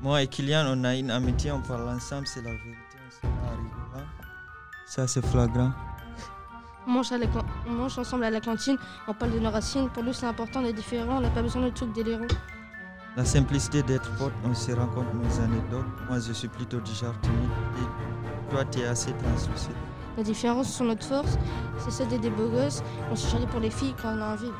Moi et Kylian, on a une amitié, on parle ensemble, c'est la vérité, on se pas. Ça, c'est flagrant. On mange, ensemble à la cantine, on parle de nos racines. Pour nous, c'est important d'être différent, on n'a pas besoin de trucs délirants. La simplicité d'être pote, on se rencontre nos anecdotes. Moi, je suis plutôt du genre timide et toi, tu es assez translucide. La différence sont notre force, c'est celle des des beaux gosses. On se charrie pour les filles quand on a envie.